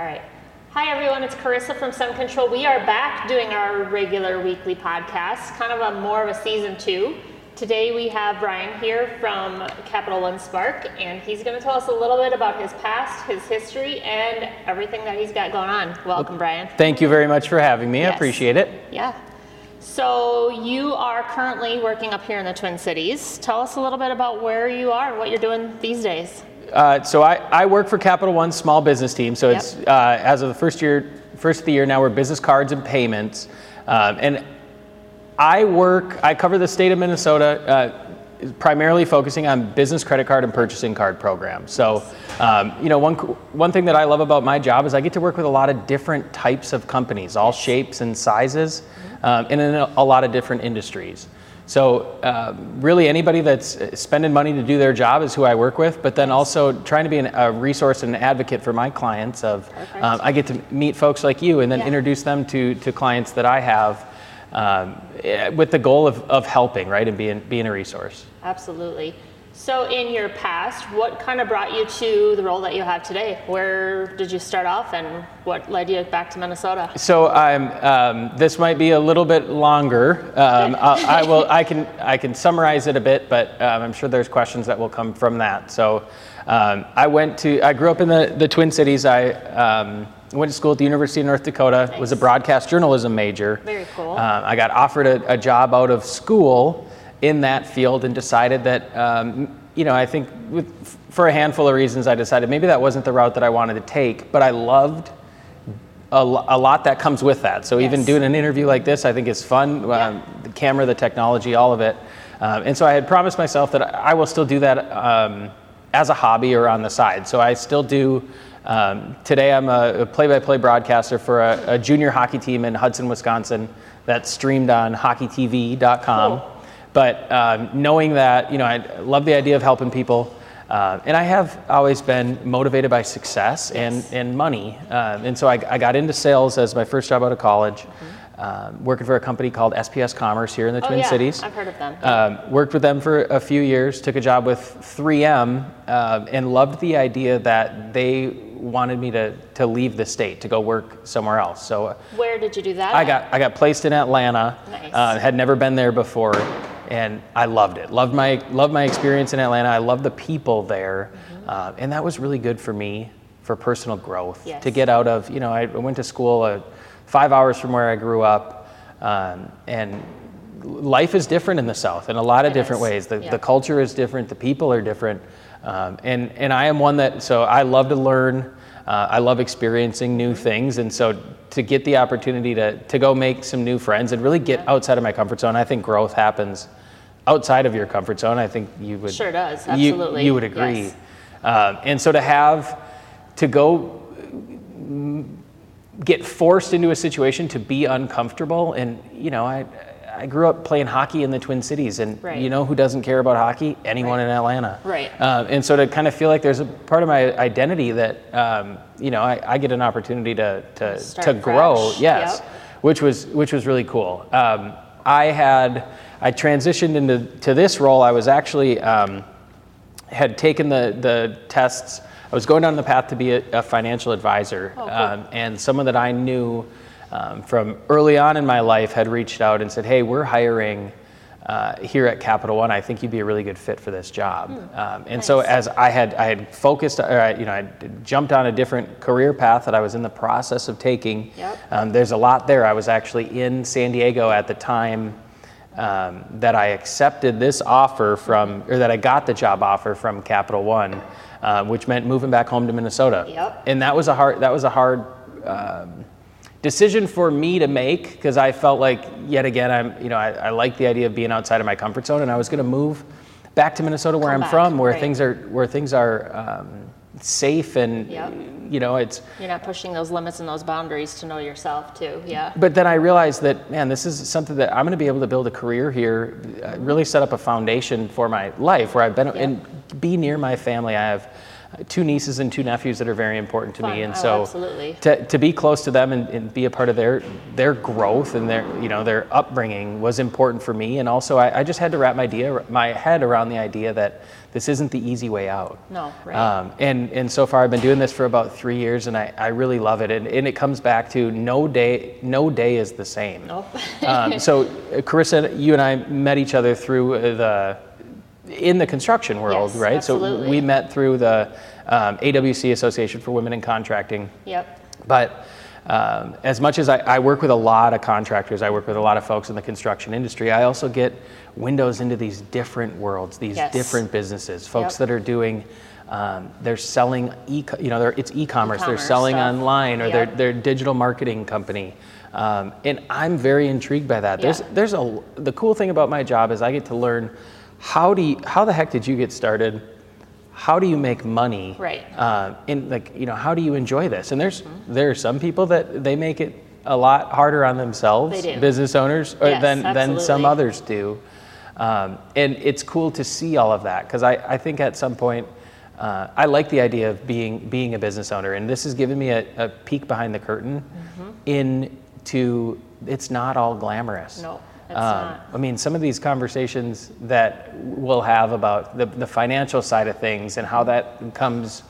All right. Hi, everyone. It's Karissa from Sun Control. We are back doing our regular weekly podcast, kind of a more of a season two. Today we have Brian here from Capital One Spark, and he's going to tell us a little bit about his past, his history, and everything that he's got going on. Welcome, Brian. Thank you very much for having me. I appreciate it. Yeah. So you are currently working up here in the Twin Cities. Tell us a little bit about where you are and what you're doing these days. Uh, so I, I work for Capital One small business team. So it's uh, as of the first year, first of the year now, we're business cards and payments, um, and I work. I cover the state of Minnesota. Uh, primarily focusing on business credit card and purchasing card programs. So, um, you know, one one thing that I love about my job is I get to work with a lot of different types of companies, all shapes and sizes, um, and in a, a lot of different industries. So, um, really, anybody that's spending money to do their job is who I work with. But then also trying to be an, a resource and an advocate for my clients. Of um, I get to meet folks like you, and then Yeah. introduce them to to clients that I have. Um, with the goal of, of helping, right, and being being a resource. Absolutely. So, in your past, what kind of brought you to the role that you have today? Where did you start off, and what led you back to Minnesota? So I'm. Um, this might be a little bit longer. Um, I, I will. I can. I can summarize it a bit, but um, I'm sure there's questions that will come from that. So um, I went to. I grew up in the the Twin Cities. I um, went to school at the University of North Dakota. Was a broadcast journalism major. Very cool. Um, I got offered a, a job out of school in that field and decided that, um, you know, I think with, for a handful of reasons, I decided maybe that wasn't the route that I wanted to take, but I loved a, a lot that comes with that. So even doing an interview like this, I think is fun. Um, the camera, the technology, all of it. Um, and so I had promised myself that I will still do that um, as a hobby or on the side. So I still do. Um, today I'm a, a play-by-play broadcaster for a, a junior hockey team in Hudson, Wisconsin. That's streamed on HockeyTV.com. Cool. But um, knowing that, you know, I love the idea of helping people. Uh, and I have always been motivated by success and, Yes. and money. Um, and so I, I got into sales as my first job out of college, um, working for a company called SPS Commerce here in the Mm-hmm. oh, Twin yeah, Cities. I've heard of them. Um, worked with them for a few years, took a job with 3M, um, and loved the idea that they wanted me to, to leave the state to go work somewhere else. So uh, Where did you do that? I at? got I got placed in Atlanta. Nice. Uh, had never been there before, and I loved it. Loved my loved my experience in Atlanta. I loved the people there, uh, and that was really good for me for personal growth. Yes. To get out of you know I went to school uh, five hours from where I grew up, um, and life is different in the South in a lot of It different is. ways. The, Yeah. the culture is different. The people are different. Um, and, and I am one that, so I love to learn. Uh, I love experiencing new things. And so to get the opportunity to, to go make some new friends and really get outside of my comfort zone, I think growth happens outside of your comfort zone. I think you would. Sure does, absolutely, You, would agree. yes. Um, and so to have, to go get forced into a situation to be uncomfortable and you know i i grew up playing hockey in the twin cities and Right. you know who doesn't care about hockey anyone Right. in atlanta Right. um, and so to kind of feel like there's a part of my identity that um, you know I, I get an opportunity to to, Start to grow yes Yep. which was which was really cool um, i had i transitioned into to this role i was actually um, had taken the, the tests. I was going down the path to be a, a financial advisor. Oh, cool. um, and someone that I knew um, from early on in my life had reached out and said, Hey, we're hiring uh, here at Capital One. I think you'd be a really good fit for this job. Um, and so Hmm. As I had, I had focused, or I, you know, I jumped on a different career path that I was in the process of taking. Yep. Um, there's a lot there. I was actually in San Diego at the time um, that I accepted this offer from, or that I got the job offer from Capital One, uh, which meant moving back home to Minnesota. Yep. And that was a hard, that was a hard um, decision for me to make because I felt like yet again I'm, you know, I, I like the idea of being outside of my comfort zone, and I was going to move back to Minnesota where Come I'm back, from, where right. things are, where things are um, safe and, Yep. you know, it's. You're not pushing those limits and those boundaries to know yourself, too. Yeah. But then I realized that, man, this is something that I'm going to be able to build a career here, uh, really set up a foundation for my life where I've been and be near my family. I have two nieces and two nephews that are very important to Fun. me, and Oh, so to, to be close to them and, and be a part of their their growth and their you know their upbringing was important for me, and also I, I just had to wrap my idea my head around the idea that this isn't the easy way out. No, right. Um, and and so far I've been doing this for about three years, and I, I really love it. And, and it comes back to no day no day is the same. Nope. um, so Karissa, you and I met each other through the in the construction world, Yes, right? So we met through the um, AWC Association for Women in Contracting. Yep. But um, as much as I, I work with a lot of contractors, I work with a lot of folks in the construction industry, I also get windows into these different worlds, these Yes. different businesses, folks Yep. that are doing. Um, they're selling, e- you know, they're, it's e-commerce. they're selling stuff. online, or they're, Yep. they're a digital marketing company, um, and I'm very intrigued by that. There's, Yeah. there's a. The cool thing about my job is I get to learn how do you, how the heck did you get started? How do you make money? Right. uh, and like you know how do you enjoy this and there's there are some people that they make it a lot harder on themselves business owners or Yes, than than some others do um, and it's cool to see all of that because I, I think at some point uh, I like the idea of being being a business owner and this has given me a, a peek behind the curtain Mm-hmm. into it's not all glamorous No, it's um. I mean, some of these conversations that we'll have about the, the financial side of things and how that comes,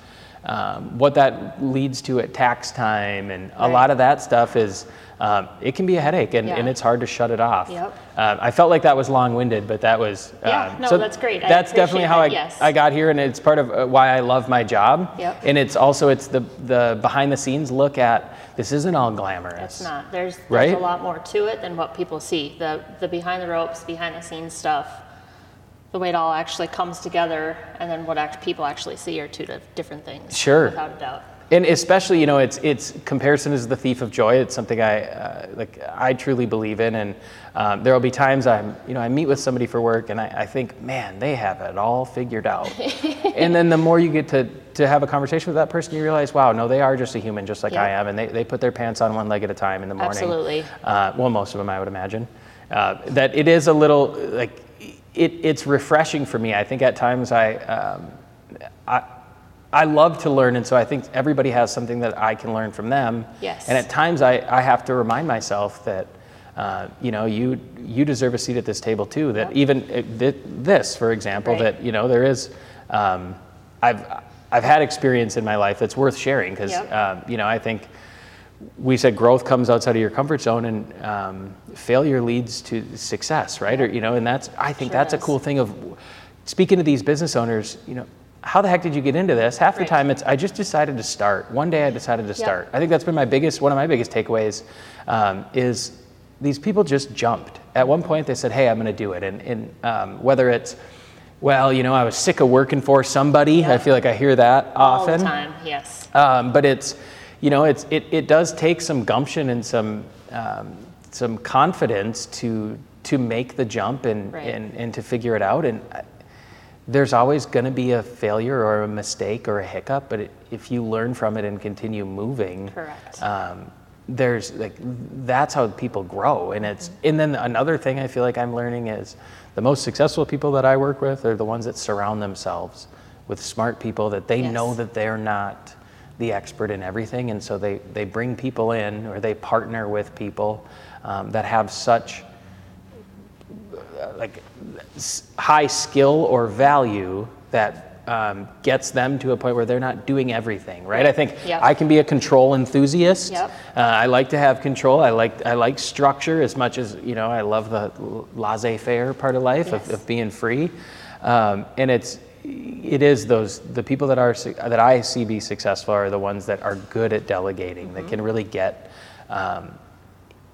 um, what that leads to at tax time, and a lot of that stuff is, um, it can be a headache and, and it's hard to shut it off. Yep. Um, I felt like that was long winded, but that was. Yeah, um, no, that's great. I That's definitely how I, yes. I got here, and it's part of uh, why I love my job. Yep. And it's also it's the the behind the scenes look at this isn't all glamorous. It's not. There's, there's Right? a lot more to it than what people see. The the behind the ropes, behind the scenes stuff, the way it all actually comes together, and then what act, people actually see are two different things. Sure. Without a doubt. And especially, you know, it's it's comparison is the thief of joy. It's something I uh, like. I truly believe in, and um, there will be times I'm, you know, I meet with somebody for work, and I, I think, man, they have it all figured out. and then the more you get to to have a conversation with that person, you realize, wow, no, they are just a human, just like I am, and they, they put their pants on one leg at a time in the morning. Absolutely. Uh, well, most of them, I would imagine. Uh, that it is a little like it, it's refreshing for me. I think at times I. Um, I, I love to learn, and so I think everybody has something that I can learn from them. Yes. And at times I, I have to remind myself that, uh, you know, you you deserve a seat at this table too. That Yep. even uh, thi- this, for example, Right. that you know there is, um, I've I've had experience in my life that's worth sharing because Yep. um, you know I think we said growth comes outside of your comfort zone and um, failure leads to success right? Or you know and that's i think Sure that's a cool thing of speaking to these business owners you know how the heck did you get into this? Half the time it's i just decided to start. One day i decided to Yep. start. I think that's been my biggest one of my biggest takeaways um, is these people just jumped. At one point they said hey i'm going to do it. And, and um, whether it's well you know i was sick of working for somebody i feel like i hear that often. All the time. Yes. um, but it's, you know, it's it, it does take some gumption and some um, some confidence to to make the jump and Right. and, and to figure it out. And I- there's always going to be a failure or a mistake or a hiccup, but it, if you learn from it and continue moving, Correct. um, there's like that's how people grow and it's and then another thing i feel like i'm learning is the most successful people that i work with are the ones that surround themselves with smart people that they Yes. know that they're not the expert in everything and so they they bring people in or they partner with people um, that have such uh, like high skill or value that um, gets them to a point where they're not doing everything, right? I think Yep. I can be a control enthusiast. Yep. Uh, I like to have control. I like I like structure as much as you know. I love the laissez-faire part of life of, Yes. of being free, um, and it's it is those the people that are that I see be successful are the ones that are good at delegating that can really get. Um,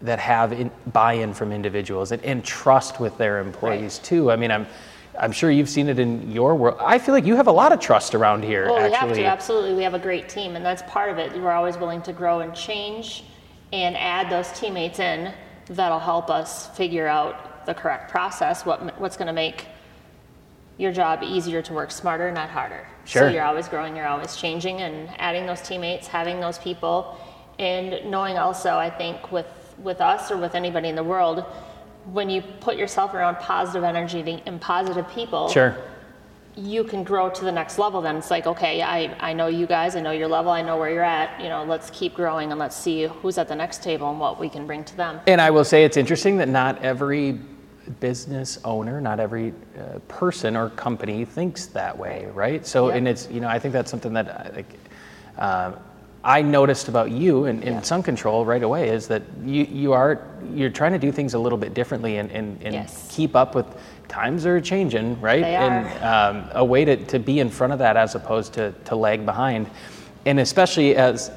that have in, buy-in from individuals and, and trust with their employees too. I mean, I'm, I'm sure you've seen it in your world. I feel like you have a lot of trust around here. Well, we have actually, to, absolutely. We have a great team, and that's part of it. We're always willing to grow and change and add those teammates in that'll help us figure out the correct process, what, what's going to make your job easier to work smarter, not harder. Sure. So you're always growing, you're always changing, and adding those teammates, having those people, and knowing also, I think, with, with us or with anybody in the world, when you put yourself around positive energy and positive people, Sure. you can grow to the next level then it's like okay I, I know you guys i know your level i know where you're at you know let's keep growing and let's see who's at the next table and what we can bring to them And I will say it's interesting that not every business owner, not every uh, person or company thinks that way, right? So, Yep. and it's, you know, I think that's something that like, uh, I noticed about you and in Yeah. Sun Control right away is that you, you are, you're trying to do things a little bit differently and, and, and Yes. keep up with, times are changing, right? They and um, a way to, to be in front of that as opposed to, to lag behind. And especially as,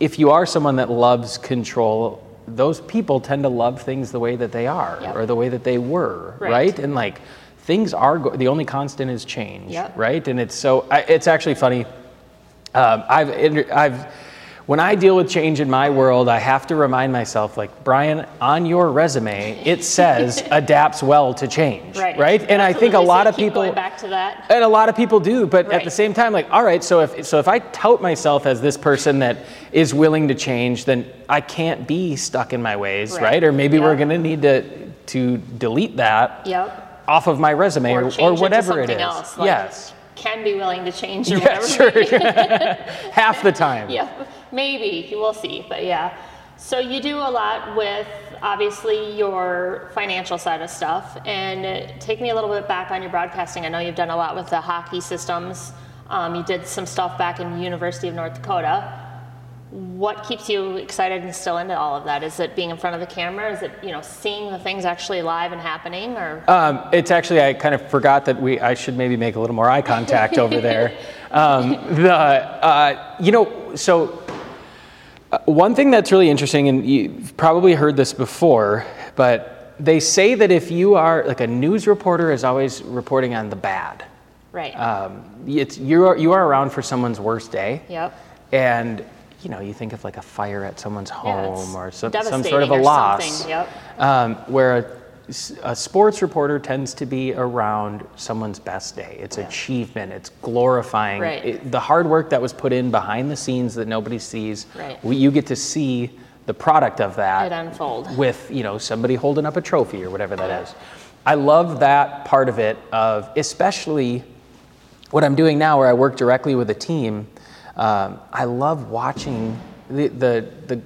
if you are someone that loves control, those people tend to love things the way that they are Yep. or the way that they were, Right. right? And like things are go- the only constant is change, Yep. right? And it's so I, it's actually funny. Um, I've I've when I deal with change in my world, I have to remind myself, like Brian, on your resume, it says adapts well to change, right right? And I think a. So lot of people going back to that and a lot of people do, but at the same time, like, all right, so if so if I tout myself as this person that is willing to change, then I can't be stuck in my ways, Right. right? Or maybe we're gonna need to to delete that yep off of my resume or, or, or whatever it to something is. else like, yes. Can be willing to change or Yeah, whatever sure. Half the time. yeah, maybe we'll see, but yeah. So you do a lot with obviously your financial side of stuff, and take me a little bit back on your broadcasting. I know you've done a lot with the hockey systems. Um, you did some stuff back in University of North Dakota. What keeps you excited and still into all of that? Is it being in front of the camera? Is it you know seeing the things actually live and happening, or Um, it's actually I kind of forgot that we I should maybe make a little more eye contact over there. Um, the uh, you know so uh, one thing that's really interesting, and you've probably heard this before, but they say that if you are like a news reporter is always reporting on the bad. right? Um, it's you are you are around for someone's worst day. yep. And you know, you think of like a fire at someone's Yeah, home or some, some sort of a loss. yep. Um, where a sports reporter tends to be around someone's best day. It's achievement. It's glorifying Right. it- the hard work that was put in behind the scenes that nobody sees. Right. We, you get to see the product of that It unfold. with you know somebody holding up a trophy or whatever that is. I love that part of it. Of especially what I'm doing now, where I work directly with a team, um, I love watching the, the, the,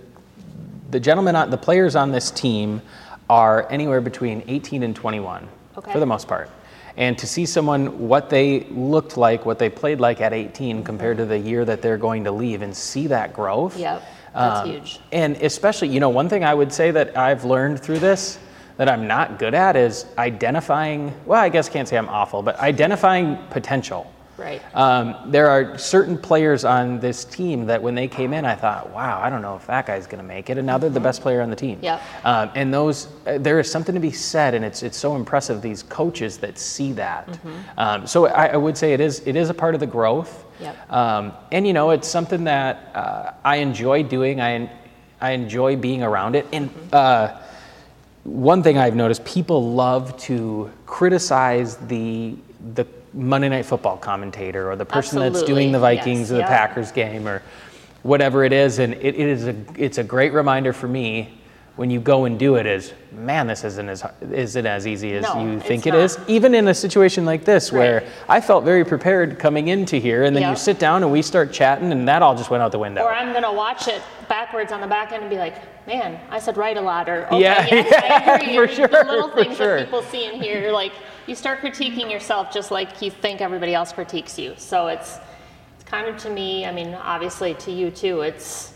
the gentlemen, on, the players on this team are anywhere between 18 and 21 Okay. for the most part. And to see someone, what they looked like, what they played like at 18 compared to the year that they're going to leave and see that growth. Yep, that's um, huge. And especially, you know, one thing I would say that I've learned through this that I'm not good at is identifying, well, I guess can't say I'm awful, but identifying potential. Right. Um, there are certain players on this team that when they came in, I thought, wow, I don't know if that guy's going to make it. And now they're the best player on the team. Yep. Um, and those, uh, there is something to be said, and it's it's so impressive these coaches that see that. Mm-hmm. Um, so I, I would say it is it is a part of the growth. Yep. Um, and you know, it's something that uh, I enjoy doing. I I enjoy being around it. And uh, one thing I've noticed, people love to criticize the the Monday Night Football commentator or the person that's doing the Vikings yes, or the yep. Packers game or whatever it is. And it, it is a it's a great reminder for me when you go and do it is man this isn't as isn't as easy as No, you think it not. is even in a situation like this where I felt very prepared coming into here and then you sit down and we start chatting and that all just went out the window Or I'm gonna watch it backwards on the back end and be like, man, I said right a lot, or okay, Yeah, yes, yeah, for The little things sure. that people see and hear, like you start critiquing yourself just like you think everybody else critiques you. So it's it's kind of to me, I mean, obviously to you too, it's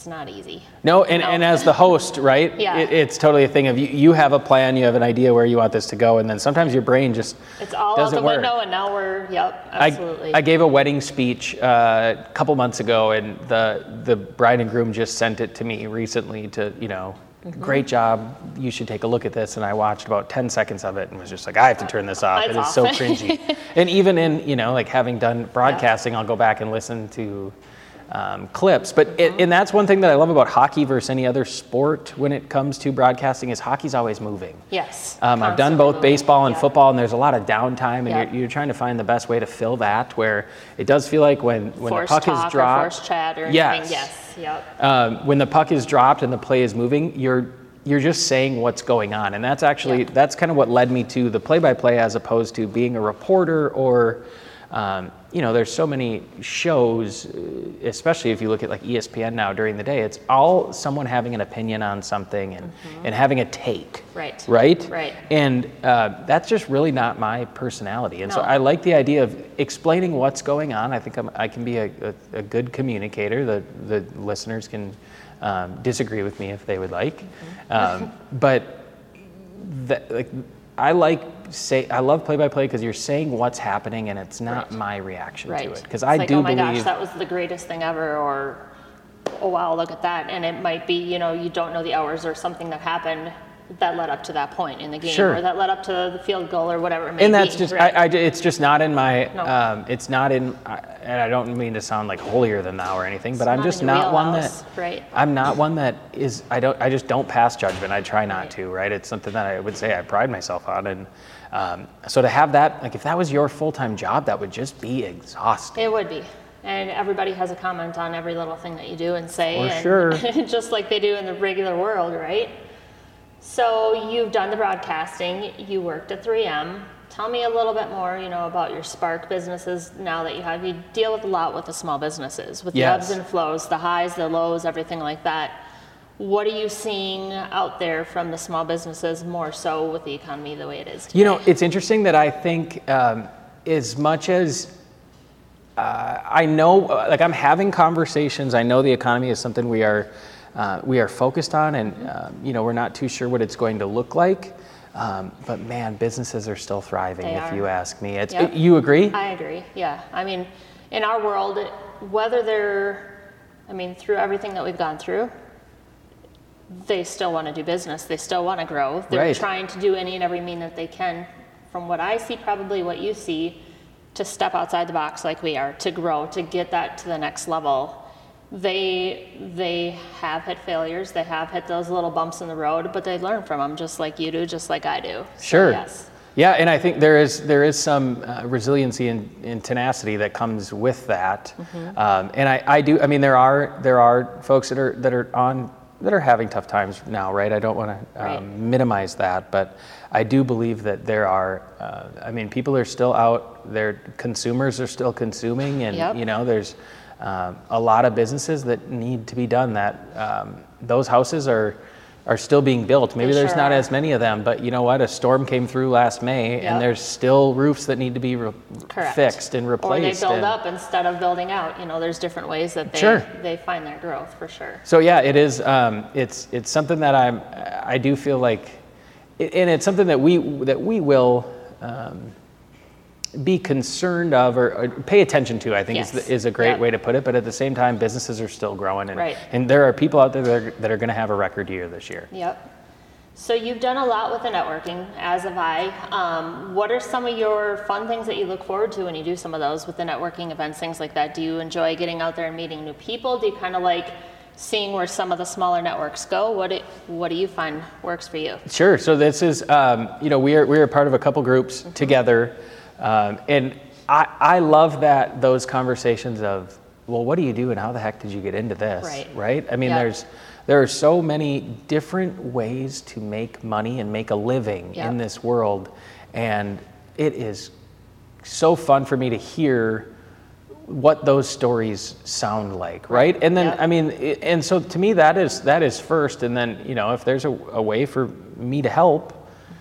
it's not easy. No, and, No. and as the host, right? Yeah. It, it's totally a thing of you, you have a plan, you have an idea where you want this to go, and then sometimes your brain just It's all out doesn't the work. window, and now we're yep, I, absolutely. I gave a wedding speech uh, a couple months ago, and the the bride and groom just sent it to me recently to you know, Mm-hmm. great job. You should take a look at this. And I watched about ten seconds of it and was just like, I have to turn this off. It's it is so cringy. and even in you know, like having done broadcasting, I'll go back and listen to. Um, clips, but it, and that's one thing that I love about hockey versus any other sport when it comes to broadcasting is hockey's always moving. yes. Um, I've done both baseball and Yeah. football, and there's a lot of downtime, and Yeah. you're, you're trying to find the best way to fill that. Where it does feel like when when Forced the puck talk is dropped, or forced chat or yes, anything. Yes. Yep. Um, when the puck is dropped and the play is moving, you're you're just saying what's going on, and that's actually Yep. that's kind of what led me to the play-by-play as opposed to being a reporter or. Um, you know, there's so many shows, uh, especially if you look at like ESPN now during the day. It's all someone having an opinion on something and, and having a take. Mm-hmm. Right. Right. Right. And uh, that's just really not my personality. And so I like the idea of explaining what's going on. I think I'm, I can be a, a, a good communicator. The, the listeners can um, disagree with me if they would like. Mm-hmm. Um, but that, like, I like say I love play by play because you're saying what's happening and it's not Right. my reaction Right. to it. Because I like, do oh my believe gosh, that was the greatest thing ever, or oh wow, look at that. And it might be, you know, you don't know the hours or something that happened that led up to that point in the game, Sure. or that led up to the field goal, or whatever it may and that's be. just right? I, I, it's just not in my No. um, it's not in I, and I don't mean to sound like holier than thou or anything, but It's I'm not just not one wheelhouse, that right. I'm not one that is I don't I just don't pass judgment. I try not Right. to, right? It's something that I would say I pride myself on, and um, so to have that like if that was your full time job, that would just be exhausting. It would be. And everybody has a comment on every little thing that you do and say. For and sure. just like they do in the regular world, right? So you've done the broadcasting, you worked at 3M. Tell me a little bit more, you know, about your Spark businesses now that you have. You deal with a lot with the small businesses, with the Yes. ebbs and flows, the highs, the lows, everything like that. What are you seeing out there from the small businesses more so with the economy the way it is? today? You know, it's interesting that I think um, as much as uh, I know, uh, like I'm having conversations. I know the economy is something we are uh, we are focused on, and um, you know we're not too sure what it's going to look like. Um, but man, businesses are still thriving. They if are. you ask me, it's Yep. you agree? I agree. Yeah. I mean, in our world, whether they're, I mean, through everything that we've gone through, they still want to do business. They still want to grow. They're Right. trying to do any and every mean that they can, from what I see, probably what you see, to step outside the box like we are, to grow, to get that to the next level. They they have hit failures. They have hit those little bumps in the road, but they learn from them, just like you do, just like I do. So, Sure. Yes. Yeah, and I think there is there is some uh, resiliency and, and tenacity that comes with that. Mm-hmm. Um, and I, I do. I mean, there are there are folks that are that are on that are having tough times now, right? I don't want to um, Right. minimize that, but I do believe that there are. Uh, I mean, people are still out. Their consumers are still consuming, and Yep. you know, there's um, a lot of businesses that need to be done. That um, those houses are. Are still being built. Maybe there's sure not are. as many of them, but you know what? A storm came through last May, Yep. and there's still roofs that need to be re- fixed and Or they replaced. build up instead of building out. You know, there's different ways that they Sure. they find their growth for sure. So yeah, it is. Um, it's it's something that I'm. I do feel like, and it's something that we that we will um, be concerned of or, or pay attention to. I think Yes. is, is a great Yep. way to put it. But at the same time, businesses are still growing, and Right. and there are people out there that are, that are going to have a record year this year. Yep. So you've done a lot with the networking, as have I. Um, what are some of your fun things that you look forward to when you do some of those with the networking events, things like that? Do you enjoy getting out there and meeting new people? Do you kind of like seeing where some of the smaller networks go? What do, what do you find works for you? Sure. So this is, um, you know, we are we are part of a couple groups Mm-hmm. together, um, and I I love that those conversations of, well, what do you do and how the heck did you get into this? Right. Right. I mean, Yeah. there's there are so many different ways to make money and make a living in this world, and it is so fun for me to hear what those stories sound like, right? And then Yeah. I mean, and so to me that is that is first, and then you know if there's a, a way for me to help,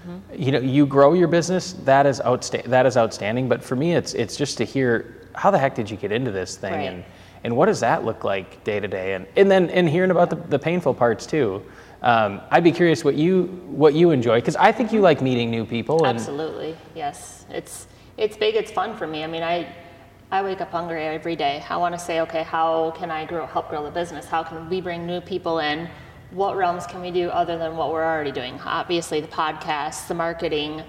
Mm-hmm. you know, you grow your business, that is outstanding. That is outstanding. But for me, it's it's just to hear how the heck did you get into this thing, Right. and and what does that look like day to day, and and then and hearing about the, the painful parts too. Um, I'd be curious what you what you enjoy because I think you like meeting new people. And, Absolutely, yes. It's it's big. It's fun for me. I mean, I I wake up hungry every day. I want to say, okay, how can I grow, help grow the business? How can we bring new people in? What realms can we do other than what we're already doing? Obviously, the podcasts, the marketing,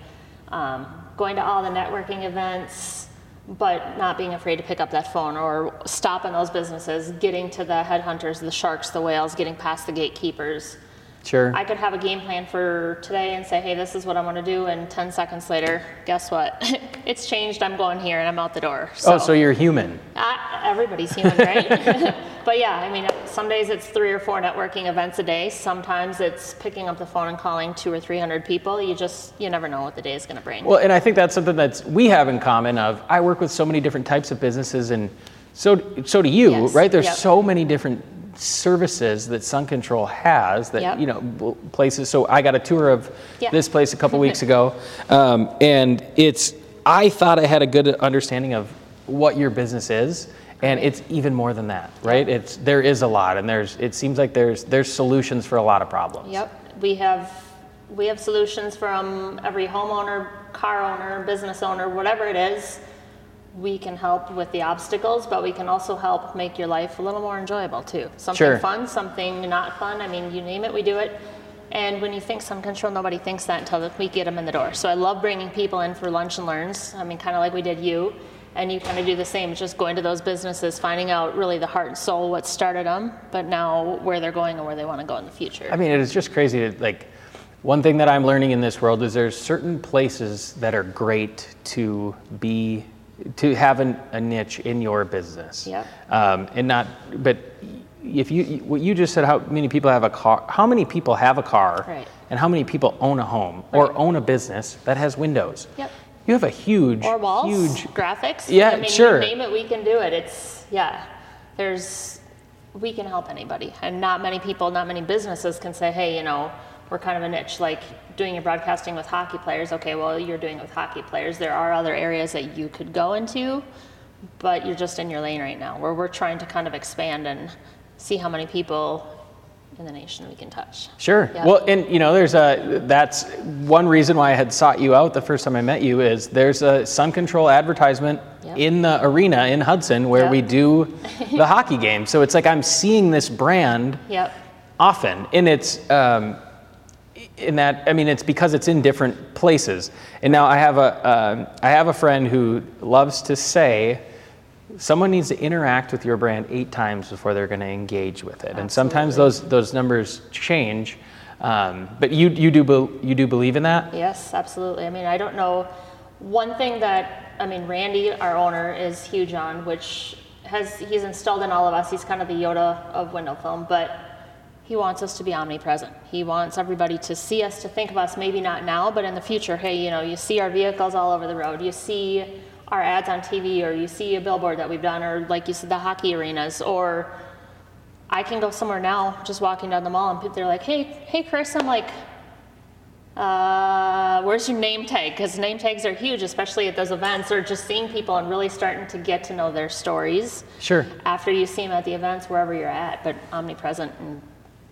um, going to all the networking events, but not being afraid to pick up that phone or stop in those businesses, getting to the headhunters, the sharks, the whales, getting past the gatekeepers. Sure. I could have a game plan for today and say, hey, this is what I'm going to do, and 10 seconds later, guess what? it's changed. I'm going here and I'm out the door. oh, so you're human. Uh, everybody's human, right? but yeah, I mean, Some days it's three or four networking events a day. Sometimes it's picking up the phone and calling two or three hundred people. You just you never know what the day is going to bring. Well, and I think that's something that's we have in common. Of I work with so many different types of businesses, and so so do you, Yes. right? There's Yep. so many different services that Sun Control has that Yep. you know places. So I got a tour of Yeah. this place a couple weeks ago, um, and it's I thought I had a good understanding of what your business is. And it's even more than that, right? It's there is a lot, and there's it seems like there's there's solutions for a lot of problems. Yep, we have we have solutions from every homeowner, car owner, business owner, whatever it is. We can help with the obstacles, but we can also help make your life a little more enjoyable too. Something Sure. fun, something not fun. I mean, you name it, we do it. And when you think sun control, nobody thinks that until we get them in the door. So I love bringing people in for lunch and learns. I mean, kind of like we did you. And you kind of do the same, just going to those businesses, finding out really the heart and soul, what started them, but now where they're going and where they want to go in the future. I mean, it is just crazy. To, like, one thing that I'm learning in this world is there's certain places that are great to be, to have an, a niche in your business. Yep. Um, and not, but if you, what you just said, how many people have a car? How many people have a car? Right. And how many people own a home or own a business that has windows? Yep. You have a huge, or walls, huge. graphics. Yeah, I mean, sure. Name it, we can do it. It's yeah. There's we can help anybody, and not many people, not many businesses can say, hey, you know, we're kind of a niche, like doing your broadcasting with hockey players. Okay, well, you're doing it with hockey players. There are other areas that you could go into, but you're just in your lane right now. Where we're trying to kind of expand and see how many people in the nation we can touch. Sure. Yeah. Well, and you know, there's a that's one reason why I had sought you out the first time I met you is there's a Sun Control advertisement Yep. in the arena in Hudson where Yep. we do the hockey game. So it's like I'm seeing this brand Yep. often, and it's um, in that I mean it's because it's in different places. And now I have a um I have a friend who loves to say. Someone needs to interact with your brand eight times before they're going to engage with it, and sometimes those those numbers change. Um, but you you do bel you do believe in that? Yes, absolutely. I mean, I don't know. One thing that, I mean, Randy, our owner, is huge on, which has, he's installed in all of us. He's kind of the Yoda of window film, but he wants us to be omnipresent. He wants everybody to see us, to think of us, maybe not now, but in the future. Hey, you know, you see our vehicles all over the road. You see our ads on TV, or you see a billboard that we've done, or like you said, the hockey arenas, or I can go somewhere now, just walking down the mall, and people they're like, "Hey, hey, Chris," I'm like, uh, "Where's your name tag?" Because name tags are huge, especially at those events, or just seeing people and really starting to get to know their stories Sure. after you see them at the events, wherever you're at. But omnipresent and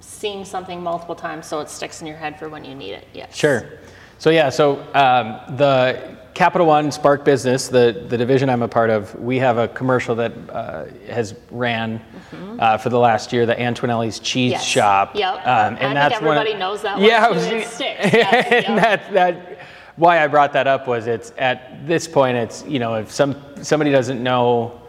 seeing something multiple times so it sticks in your head for when you need it. Yes. Sure. So yeah, so um, the Capital One Spark Business, the, the division I'm a part of, we have a commercial that uh, has ran uh, for the last year, the Antonelli's Cheese Mm-hmm. Yes. Shop. Yep. Um, I think one of- everybody knows that one, Yeah, I was, and it sticks. Yes, and yep. that, that, why I brought that up was it's at this point, it's you know if some somebody doesn't know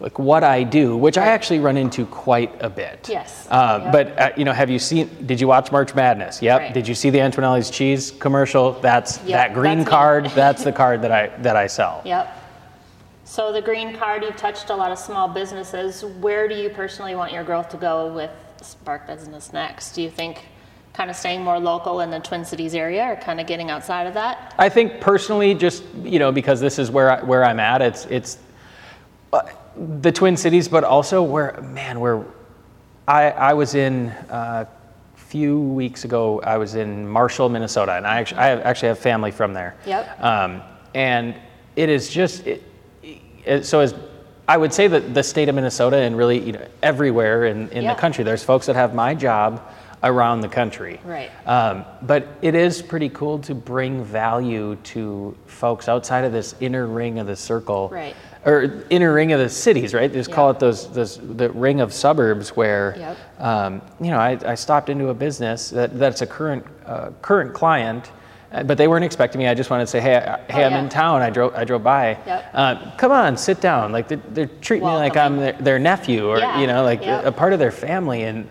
like what I do, which I actually run into quite a bit. Yes. Um, Yep. But uh, you know, have you seen? Did you watch March Madness? Yep. Right. Did you see the Antonelli's cheese commercial? That's Yep, that green that's card. that's the card that I that I sell. Yep. So the green card, you've touched a lot of small businesses. Where do you personally want your growth to go with Spark Business next? Do you think kind of staying more local in the Twin Cities area or kind of getting outside of that? I think personally, just you know, because this is where I, where I'm at. It's it's uh, the Twin Cities, but also where man, where I I was in. Uh, few weeks ago, I was in Marshall, Minnesota, and I actually I have, actually have family from there. Yep. Um, and it is just it, it, so as I would say that the state of Minnesota and really you know everywhere in, in Yeah. the country, there's folks that have my job around the country. Right. Um, but it is pretty cool to bring value to folks outside of this inner ring of the circle. Right. Or inner ring of the cities, right? They Just call it those, those the ring of suburbs where, Yep. um, you know, I, I stopped into a business that, that's a current uh, current client, uh, but they weren't expecting me. I just wanted to say, hey, I, hey, Oh, I'm yeah. in town. I drove I drove by. Yep. Uh, come on, sit down. Like they're, they're treating me like I'm their, their nephew or Yeah. you know, like Yep. a part of their family, and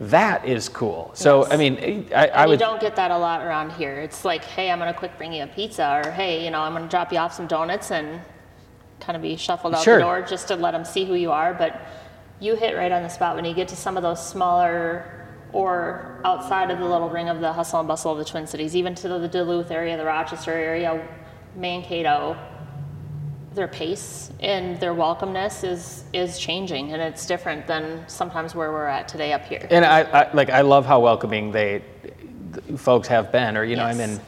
that is cool. So Yes. I mean, I, I would. you don't get that a lot around here. It's like, hey, I'm gonna quick bring you a pizza, or hey, you know, I'm gonna drop you off some donuts and kind of be shuffled out Sure. the door just to let them see who you are. But you hit right on the spot when you get to some of those smaller or outside of the little ring of the hustle and bustle of the Twin Cities, even to the Duluth area, the Rochester area, Mankato, their pace and their welcomeness is is changing, and it's different than sometimes where we're at today up here. And I, I like I love how welcoming they folks have been, or you know, I'm in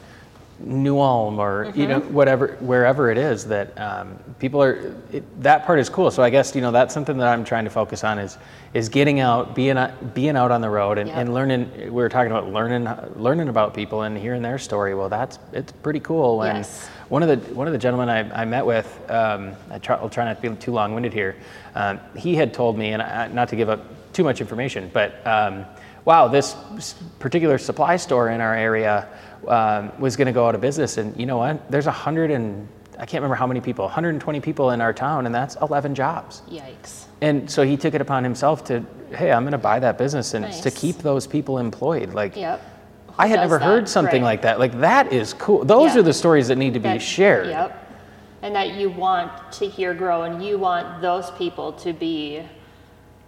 New Ulm, or you know, whatever, wherever it is that um, people are. It, that part is cool. So I guess you know that's something that I'm trying to focus on is is getting out, being out, being out on the road, and, Yep. and learning. We were talking about learning learning about people and hearing their story. Well, that's it's pretty cool. And Yes. one of the one of the gentlemen I, I met with, um, I try, I'll try not to be too long-winded here. Um, he had told me, and I, not to give up too much information, but um, wow, this particular supply store in our area um, was going to go out of business, and you know what? There's a hundred and I can't remember how many people, 120 people in our town, and that's 11 jobs. Yikes. And so he took it upon himself to, hey, I'm going to buy that business and it's to keep those people employed. Like, Yep. I had never that? heard something Right. like that. Like that is cool. Those Yeah. are the stories that need to be That- shared. Yep. And that you want to hear grow, and you want those people to be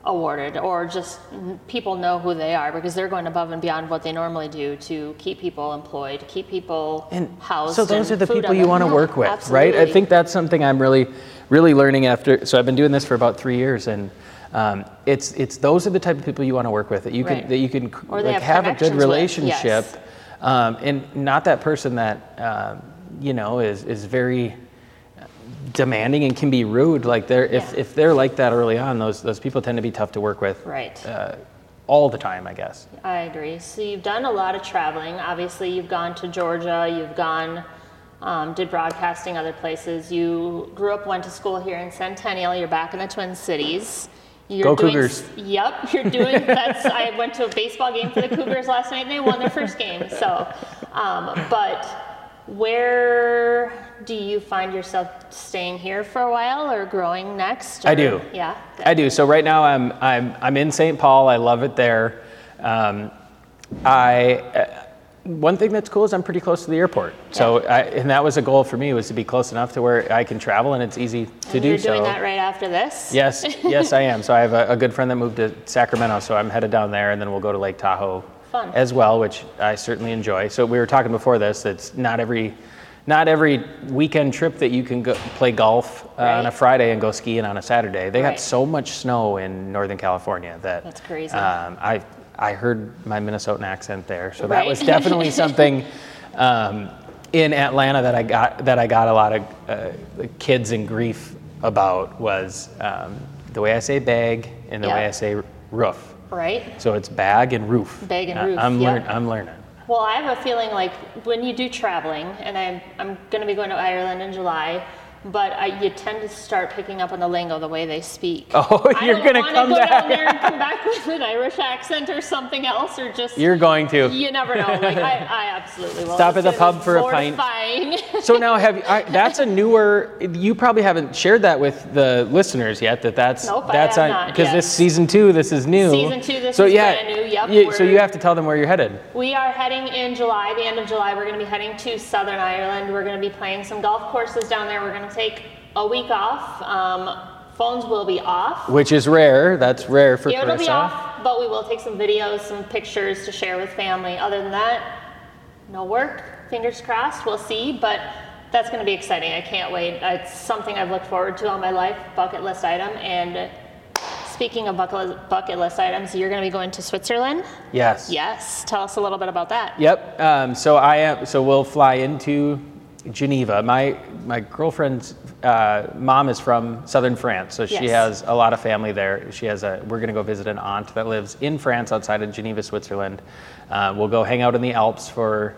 awarded, or just people know who they are because they're going above and beyond what they normally do to keep people employed, keep people And housed. so those are the people you want to work with, right? I think that's something I'm really, really learning after. So I've been doing this for about three years, and um, it's it's those are the type of people you want to work with that you can Right. that you can like have have, a good relationship, yes. um, and not that person that um, you know is is very demanding and can be rude. Like they're if, Yeah. if they're like that early on, those those people tend to be tough to work with. Right. Uh, all the time, I guess. I agree. So you've done a lot of traveling. Obviously, you've gone to Georgia. You've gone, um, did broadcasting other places. You grew up, went to school here in Centennial. You're back in the Twin Cities. You're Go doing, Cougars. Yep, you're doing. That's. I went to a baseball game for the Cougars last night, and they won their first game. So, um, but where do you find yourself staying here for a while, or growing next? I do. Yeah. I do. So right now I'm I'm I'm in St. Paul. I love it there. Um, I uh, one thing that's cool is I'm pretty close to the airport. So I, and that was a goal for me was to be close enough to where I can travel and it's easy to And do You're so. doing that right after this. Yes, yes, I am. So I have a, a good friend that moved to Sacramento, so I'm headed down there, and then we'll go to Lake Tahoe Fun. as well, which I certainly enjoy. So we were talking before this. It's not every, not every weekend trip that you can go play golf uh, on a Friday and go skiing on a Saturday. They Right. got so much snow in Northern California that That's crazy. Um, I I heard my Minnesotan accent there, so that was definitely something. Um, in Atlanta, that I got that I got a lot of uh, kids in grief about was um, the way I say bag and the way I say roof. Right. So it's bag and roof. Bag and Uh, roof, I'm, yep. I'm learning. Well, I have a feeling like when you do traveling, and I'm, I'm going to be going to Ireland in July, but I, you tend to start picking up on the lingo, the way they speak. Oh, you're gonna wanna come go back. down there and come back with an Irish accent or something else, or just You're going to. you never know. Like I, I absolutely will. Stop at the pub for a pint. So now, have you, I, that's a newer. You probably haven't shared that with the listeners yet. That that's Nope, that's have on not because this season two. This is new. Season two, this so is yeah, brand new, yep, you- so you have to tell them where you're headed. We are heading in July, the end of July. We're going to be heading to Southern Ireland. We're going to be playing some golf courses down there. We're going to take a week off. Um, phones will be off. Which is rare. That's rare for it'll be off, but we will take some videos, some pictures to share with family. Other than that, no work. Fingers crossed. We'll see, but that's going to be exciting. I can't wait. It's something I've looked forward to all my life. Bucket list item. And speaking of bucket bucket list items, you're going to be going to Switzerland. Yes. Yes. Tell us a little bit about that. Yep. Um, so I am. So we'll fly into Geneva. My my girlfriend's uh, mom is from southern France, so she Yes. has a lot of family there. She has a. We're going to go visit an aunt that lives in France, outside of Geneva, Switzerland. Uh, we'll go hang out in the Alps for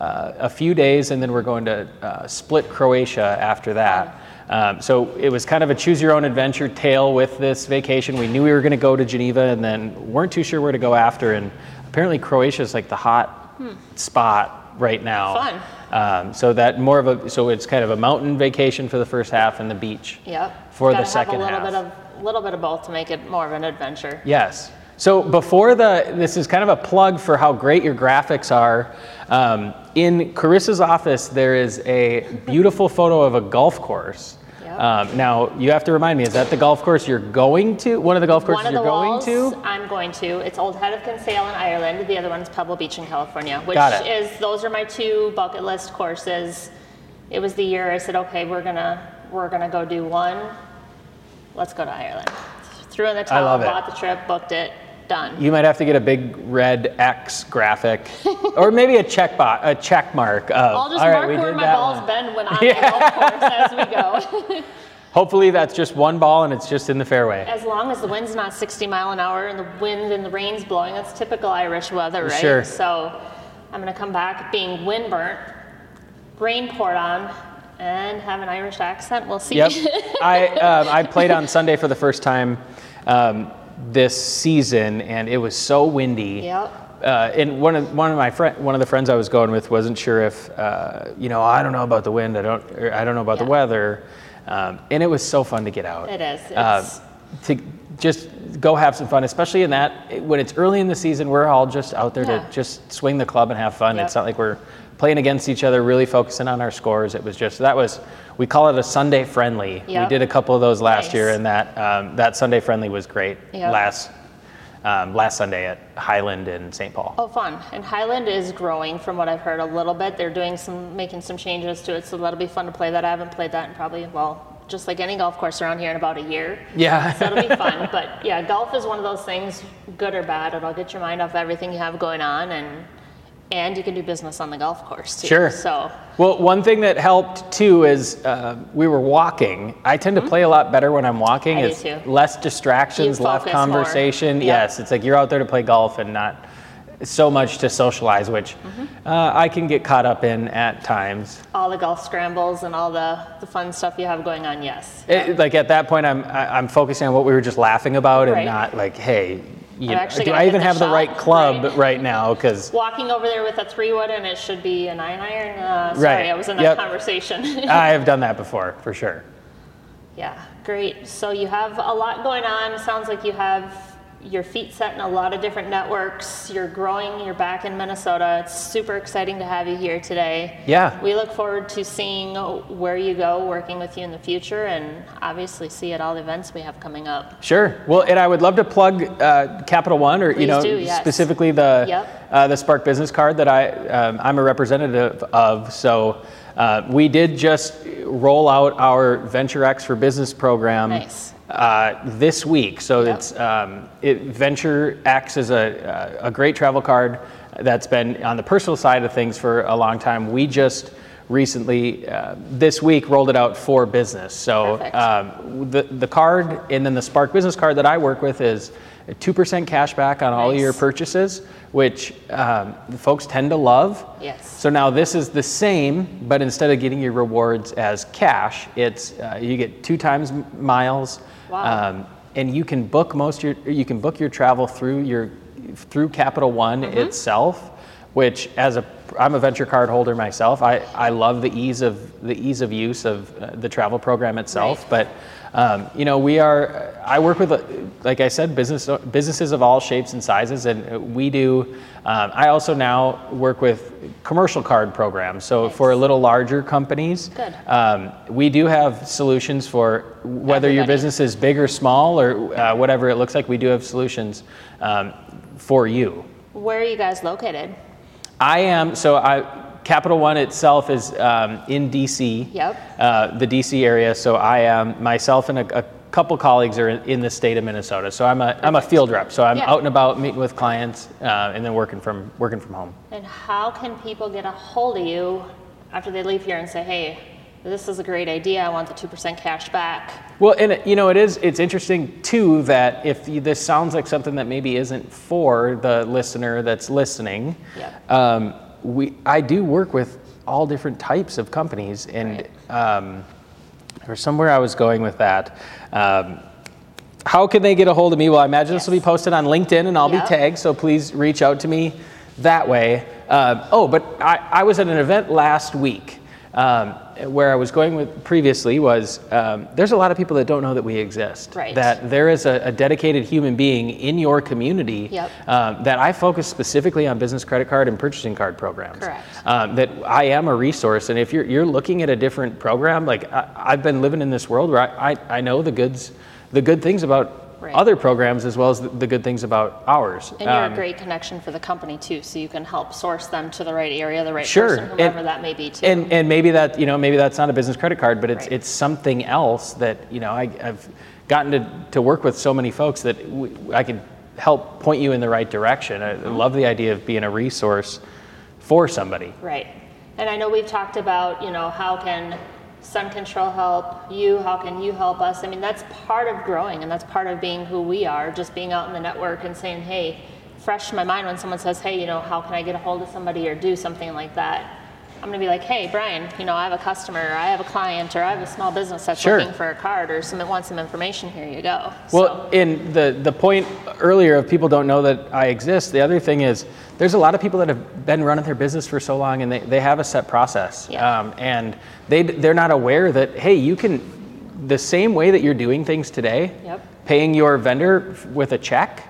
uh, a few days, and then we're going to uh, Split, Croatia after that. Um, so it was kind of a choose your own adventure tale with this vacation. We knew we were going to go to Geneva, and then weren't too sure where to go after. And apparently, Croatia is like the hot spot right now. Fun. Um, so that more of a so it's kind of a mountain vacation for the first half and the beach. Yep. For the second have a little half. bit of little bit of both to make it more of an adventure. Yes. So before the, this is kind of a plug for how great your graphics are. Um, in Karissa's office, there is a beautiful photo of a golf course. Yep. Um, now you have to remind me: is that the golf course you're going to? One of the golf courses One of the you're going to? I'm going to. It's Old Head of Kinsale in Ireland. The other one's Pebble Beach in California, which Got it. is those are my two bucket list courses. It was the year I said, okay, we're gonna we're gonna go do one. Let's go to Ireland. Threw in the towel, love it. bought the trip, booked it, done. You might have to get a big red X graphic, or maybe a check bo- a check mark. Of, I'll just all mark where my balls one." bend when I'm on the golf course as we go. Hopefully, that's just one ball and it's just in the fairway. As long as the wind's not 60 mile an hour and the wind and the rain's blowing, that's typical Irish weather, right? Sure. So I'm gonna come back being wind burnt, rain poured on, and have an Irish accent. We'll see. Yep. I um, I played on Sunday for the first time um, this season, and it was so windy. Yep. Uh, and one of one of my friend, one of the friends I was going with wasn't sure if uh, you know I don't know about the wind, I don't or I don't know about the weather, um, and it was so fun to get out. It is. Uh, to just go have some fun, especially in that when it's early in the season, we're all just out there Yeah. to just swing the club and have fun. Yep. It's not like we're playing against each other, really focusing on our scores. It was just that was we call it a Sunday friendly. We did a couple of those last Nice. year, and that um, that Sunday friendly was great Yep. last um, last Sunday at Highland in St. Paul. Oh, fun. And Highland is growing from what I've heard a little bit. They're doing some, making some changes to it, so that'll be fun to play that. I haven't played that in probably, well, just like any golf course around here in about a year. Yeah. So it'll be fun. But yeah, golf is one of those things, good or bad. It'll get your mind off everything you have going on, and and you can do business on the golf course too. Sure. So Well, one thing that helped too is uh, we were walking. I tend to play a lot better when I'm walking. Mm-hmm. I do it's too. less distractions, less conversation. Yep. Yes, it's like you're out there to play golf and not so much to socialize, which Mm-hmm. uh, I can get caught up in at times. all the golf scrambles and all the, the fun stuff you have going on, yes. It- like at that point, I'm I, I'm focusing on what we were just laughing about, and not like, hey, you do I even the have the right club Right. right, now? Because Walking over there with a three wood and it should be a nine iron. Uh, sorry, Right. I was in that Yep. conversation. I have done that before for sure. Yeah, great. So you have a lot going on. Sounds like you have your feet set in a lot of different networks. You're growing. You're back in Minnesota. It's super exciting to have you here today. Yeah. We look forward to seeing where you go, working with you in the future, and obviously see at all the events we have coming up. Sure. Well, and I would love to plug uh, Capital One, or you know, do, yes. specifically the Yep. uh, the Spark Business Card that I um, I'm a representative of. So uh, we did just roll out our Venture X for Business program. Nice. Uh, this week, so Yep. it's um, it, Venture X is a, a great travel card that's been on the personal side of things for a long time. We just recently uh, this week rolled it out for business. So um, the the card and then the Spark Business Card that I work with is two percent cash back on all Nice. your purchases, which um, folks tend to love. Yes. So now this is the same, but instead of getting your rewards as cash, it's uh, you get two times miles. Wow. Um, and you can book most your you can book your travel through your through Capital One Mm-hmm. itself, which as a I'm a venture card holder myself. I, I love the ease of the ease of use of uh, the travel program itself. But um, you know we are I work with like I said business businesses of all shapes and sizes, and we do. Um, I also now work with commercial card programs. So for a little larger companies, Good. um, we do have solutions for whether your business is big or small or uh, whatever it looks like. We do have solutions um, for you. Where are you guys located? I am so I Capital One itself is um, in DC. Yep. Uh, the DC area. So I am myself and a, a couple colleagues are in, in the state of Minnesota. So I'm a am a field rep. So I'm Yeah. out and about meeting with clients uh, and then working from working from home. And how can people get a hold of you after they leave here and say, hey, this is a great idea. I want the 2% cash back? Well, and it- you know, it is. It's interesting too that if you, this sounds like something that maybe isn't for the listener that's listening, Yep. um, we I do work with all different types of companies, and um, or somewhere I was going with that. Um, how can they get a hold of me? Well, I imagine this will be posted on LinkedIn, and I'll Yep. be tagged. So please reach out to me that way. Um, oh, but I, I was at an event last week Um, where I was going with previously was um, there's a lot of people that don't know that we exist. Right. That there is a, a dedicated human being in your community Yep. um, that I focus specifically on business credit card and purchasing card programs. Correct. Um, that I am a resource, and if you're, you're looking at a different program, like I, I've been living in this world where I, I, I know the goods, the good things about Right. other programs as well as the, the good things about ours. And you're Um, a great connection for the company too, so you can help source them to the right area, the right Sure, person, and- that may be too. And, and maybe that, you know, maybe that's not a business credit card, but it's, Right. it's something else that, you know, I, I've gotten to, to work with so many folks that w- I can help point you in the right direction. I love the idea of being a resource for somebody. Right. And I know we've talked about, you know, how can Sun Control help you? How can you help us? I mean, that's part of growing and that's part of being who we are, just being out in the network and saying, hey, fresh in my mind when someone says, hey, you know, how can I get a hold of somebody or do something like that? I'm going to be like, hey, Brian, you know, I have a customer, or I have a client, or I have a small business that's Sure. looking for a card or some wants some information. Here you go. Well, in the, the point earlier of people don't know that I exist, the other thing is there's a lot of people that have been running their business for so long and they, they have a set process. Yeah. Um, and they, they're not aware that, hey, you can, the same way that you're doing things today, Yep. paying your vendor with a check,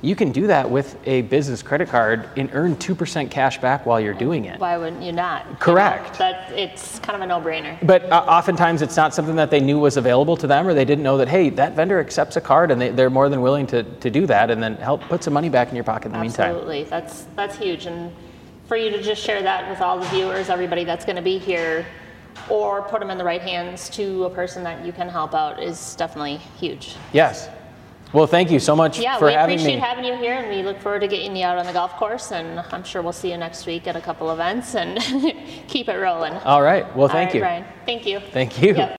you can do that with a business credit card and earn 2% cash back while you're doing it. why wouldn't you not? You know, Correct. that it's kind of a no-brainer. But uh, oftentimes it's not something that they knew was available to them or they didn't know that, hey, that vendor accepts a card and they, they're more than willing to, to do that and then help put some money back in your pocket in the meantime. Absolutely, that's that's huge, and for you to just share that with all the viewers, everybody that's going to be here, or put them in the right hands to a person that you can help out is definitely huge. Yes. Well, thank you so much Yeah, for having me. Yeah, we appreciate having you here, and we look forward to getting you out on the golf course. And I'm sure we'll see you next week at a couple events and keep it rolling. All right. Well, thank right, you. Brian. Thank you. Thank you. Yep.